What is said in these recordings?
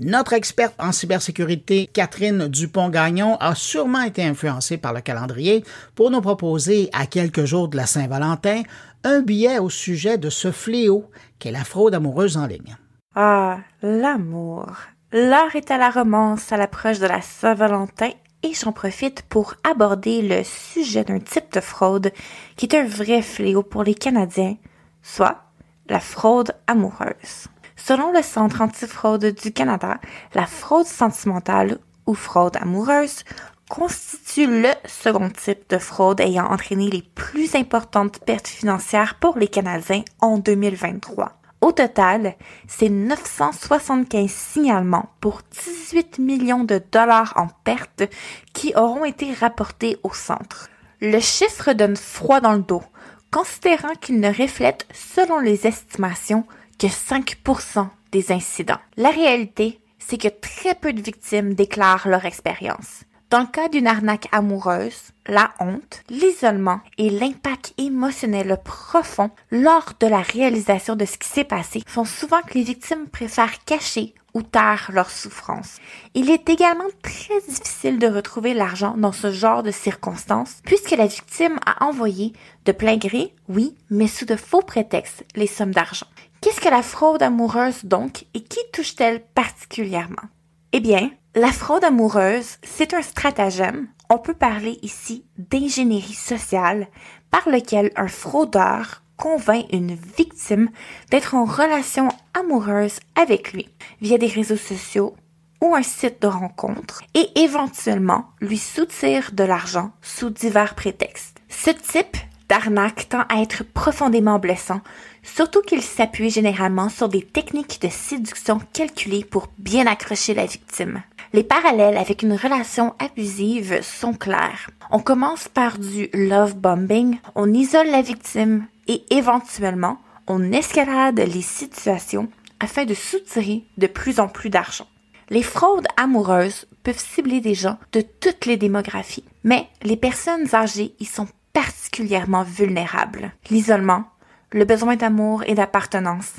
Notre experte en cybersécurité, Catherine Dupont-Gagnon, a sûrement été influencée par le calendrier pour nous proposer, à quelques jours de la Saint-Valentin, un billet au sujet de ce fléau qu'est la fraude amoureuse en ligne. Ah, l'amour. L'heure est à la romance à l'approche de la Saint-Valentin et j'en profite pour aborder le sujet d'un type de fraude qui est un vrai fléau pour les Canadiens, soit la fraude amoureuse. Selon le Centre antifraude du Canada, la fraude sentimentale ou fraude amoureuse constitue le second type de fraude ayant entraîné les plus importantes pertes financières pour les Canadiens en 2023. Au total, c'est 975 signalements pour 18 millions de dollars en pertes qui auront été rapportés au centre. Le chiffre donne froid dans le dos, considérant qu'il ne reflète, selon les estimations, que 5% des incidents. La réalité, c'est que très peu de victimes déclarent leur expérience. Dans le cas d'une arnaque amoureuse, la honte, l'isolement et l'impact émotionnel profond lors de la réalisation de ce qui s'est passé font souvent que les victimes préfèrent cacher ou taire leur souffrance. Il est également très difficile de retrouver l'argent dans ce genre de circonstances puisque la victime a envoyé de plein gré, oui, mais sous de faux prétextes, les sommes d'argent. Qu'est-ce que la fraude amoureuse donc et qui touche-t-elle particulièrement? Eh bien, la fraude amoureuse, c'est un stratagème. On peut parler ici d'ingénierie sociale par lequel un fraudeur convainc une victime d'être en relation amoureuse avec lui via des réseaux sociaux ou un site de rencontre et éventuellement lui soutire de l'argent sous divers prétextes. Ce type d'arnaque tend à être profondément blessant, surtout qu'il s'appuie généralement sur des techniques de séduction calculées pour bien accrocher la victime. Les parallèles avec une relation abusive sont clairs. On commence par du love bombing, on isole la victime et éventuellement on escalade les situations afin de soutirer de plus en plus d'argent. Les fraudes amoureuses peuvent cibler des gens de toutes les démographies, mais les personnes âgées y sont particulièrement vulnérables. L'isolement, le besoin d'amour et d'appartenance,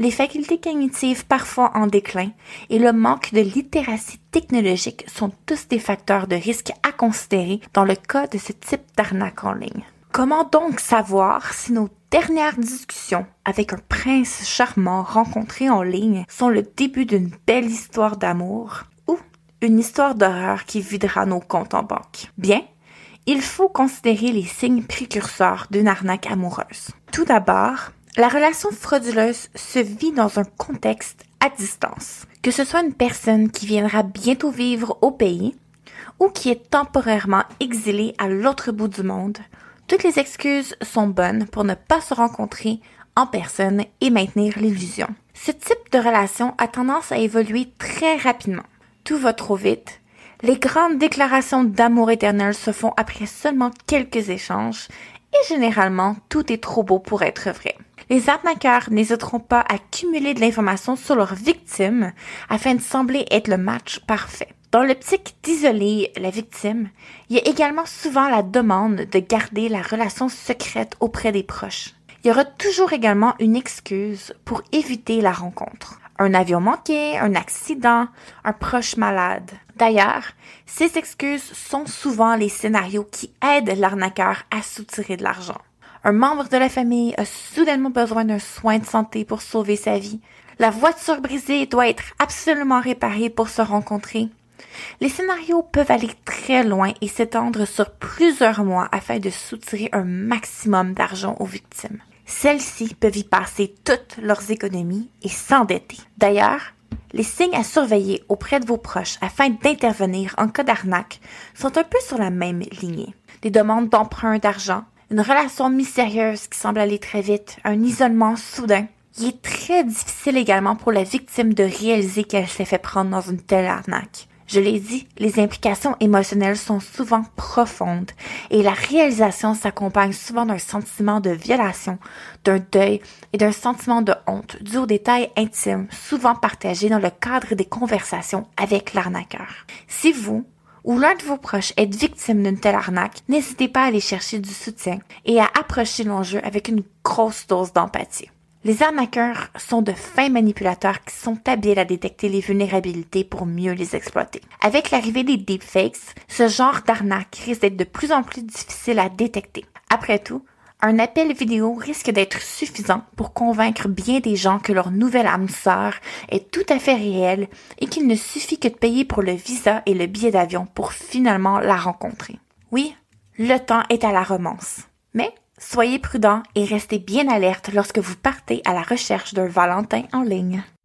les facultés cognitives parfois en déclin et le manque de littératie technologique sont tous des facteurs de risque à considérer dans le cas de ce type d'arnaque en ligne. Comment donc savoir si nos dernières discussions avec un prince charmant rencontré en ligne sont le début d'une belle histoire d'amour ou une histoire d'horreur qui videra nos comptes en banque? Bien, il faut considérer les signes précurseurs d'une arnaque amoureuse. Tout d'abord, la relation frauduleuse se vit dans un contexte à distance. Que ce soit une personne qui viendra bientôt vivre au pays ou qui est temporairement exilée à l'autre bout du monde, toutes les excuses sont bonnes pour ne pas se rencontrer en personne et maintenir l'illusion. Ce type de relation a tendance à évoluer très rapidement. Tout va trop vite. Les grandes déclarations d'amour éternel se font après seulement quelques échanges et généralement tout est trop beau pour être vrai. Les arnaqueurs n'hésiteront pas à cumuler de l'information sur leurs victimes afin de sembler être le match parfait. Dans l'optique d'isoler la victime, il y a également souvent la demande de garder la relation secrète auprès des proches. Il y aura toujours également une excuse pour éviter la rencontre. Un avion manqué, un accident, un proche malade. D'ailleurs, ces excuses sont souvent les scénarios qui aident l'arnaqueur à soutirer de l'argent un membre de la famille a soudainement besoin d'un soin de santé pour sauver sa vie. La voiture brisée doit être absolument réparée pour se rencontrer. Les scénarios peuvent aller très loin et s'étendre sur plusieurs mois afin de soutirer un maximum d'argent aux victimes. Celles-ci peuvent y passer toutes leurs économies et s'endetter. D'ailleurs, les signes à surveiller auprès de vos proches afin d'intervenir en cas d'arnaque sont un peu sur la même lignée. Des demandes d'emprunt d'argent, une relation mystérieuse qui semble aller très vite, un isolement soudain. Il est très difficile également pour la victime de réaliser qu'elle s'est fait prendre dans une telle arnaque. Je l'ai dit, les implications émotionnelles sont souvent profondes et la réalisation s'accompagne souvent d'un sentiment de violation, d'un deuil et d'un sentiment de honte dû aux détails intimes souvent partagés dans le cadre des conversations avec l'arnaqueur. Si vous, ou l'un de vos proches est victime d'une telle arnaque, n'hésitez pas à aller chercher du soutien et à approcher l'enjeu avec une grosse dose d'empathie. Les arnaqueurs sont de fins manipulateurs qui sont habiles à détecter les vulnérabilités pour mieux les exploiter. Avec l'arrivée des deepfakes, ce genre d'arnaque risque d'être de plus en plus difficile à détecter. Après tout, un appel vidéo risque d'être suffisant pour convaincre bien des gens que leur nouvelle âme sœur est tout à fait réelle et qu'il ne suffit que de payer pour le visa et le billet d'avion pour finalement la rencontrer. Oui, le temps est à la romance. Mais soyez prudents et restez bien alerte lorsque vous partez à la recherche d'un Valentin en ligne.